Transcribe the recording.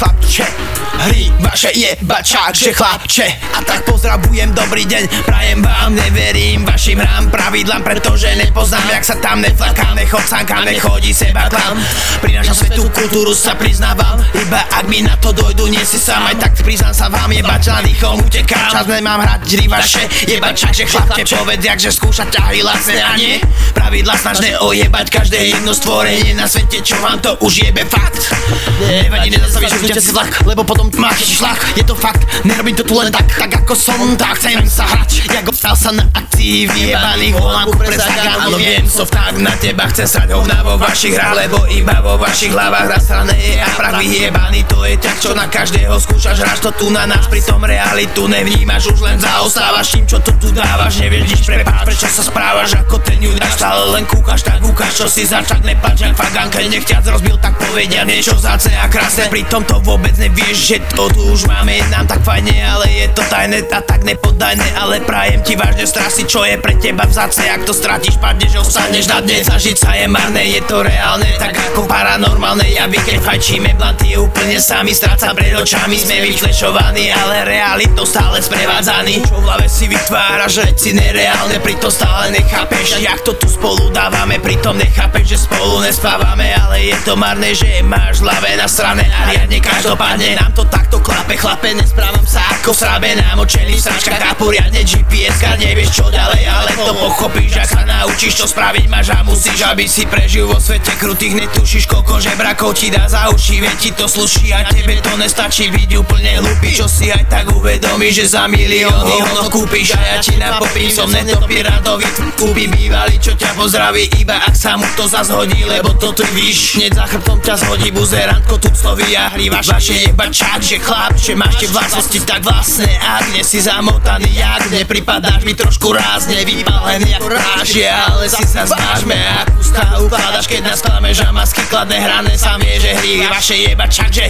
chlapče. Hry vaše jebačák, že chlapče. A tak pozdravujem, dobrý deň Prajem vám, neverím vašim hrám Pravidlám, pretože nepoznám Jak sa tam neflakám, nechodcánka, nechodí seba klam Prinášam svetú kultúru, sa priznávam Iba ak mi na to dojdu, nie si sám Aj tak priznám sa vám, jebač na dýchom utekám. Čas nemám hrať hry vaše jebačák, že chlapče Povedz, jak že skúšať ťahy lacné a nie Pravidla snažné ojebať každé jedno stvorenie na svete, čo vám to už jebe fakt. Nevadí, nezastavíš už si vlak, lebo potom máš šlak. Je to fakt, nerobím to tu len tak, tak ako som Tak chcem sa hrať, jak obstal sa na akcii Vyjebaný volánku pre Zagan Áno viem, som tak na teba chcem srať hovna vo vašich hrách Lebo iba vo vašich hlavách rastrané je a prach vyjebaný To je ťah, čo na každého skúšaš Hráš to tu na nás, pritom realitu nevnímaš Už len zaostávaš tým, čo to tu dávaš Nevieš nič prepáč, prečo sa správaš ako ten judáš Stále len kúkaš, tak ukáž, čo si začak Nepač, jak faganka, nechťac rozbil, tak povedia niečo záce a krásne Pritom to vôbec nevieš, že to tu už máme Nám tak fajne, ale je to tajné a tak nepodajné Ale prajem ti vážne strasy, čo je pre teba vzácne Ak to stratíš, padneš, ostaneš na dne Zažiť sa je marné, je to reálne, tak ako paranormálne. Javy, keď fajčíme blanty, úplne sami. Strácam pred očami, sme vyflešovaní Ale realitou stále sprevádzaní Čo v hlave si vytvára, že si nereálne Pritom stále nechápeš, jak to tu spolu dávame Pritom nechápeš, že spolu nespávame. Ale je to marné, že máš hlave na strane A riadne každopádne. Nám to takto klape Chlape, nesprávam sa ako srabe. Namočený v sračkách poriadne gps Nevieš čo ďalej, ale to pochopíš Ak sa naučíš to spraviť máš a musíš Aby si prežil vo svete krutých Netušíš koľko žebrakov ti dá za uši Vie ti to sluší a tebe to nestačí Byť úplne hlupý, čo si aj tak uvedomíš Že za milióny ono kúpiš a ja ti napopím Som netopí radový, kúpi bývalý Čo ťa pozdraví iba ak sa mu to zas hodí Lebo to ty víš, hneď za chrbtom ťa zhodí Buzerantko tuctový a hrývaš Vaše jebačák, že chlap, že máš tie vlastnosti tak vlastné Ak nie si zamotaný, jak nepripadáš mi trošku rázne Vypálený ako rážie, ale si sa zvážme Akú stavu ukladaš, keď nás klameš a masky kladné hrané Sam vie, že hry vaše jebačák, že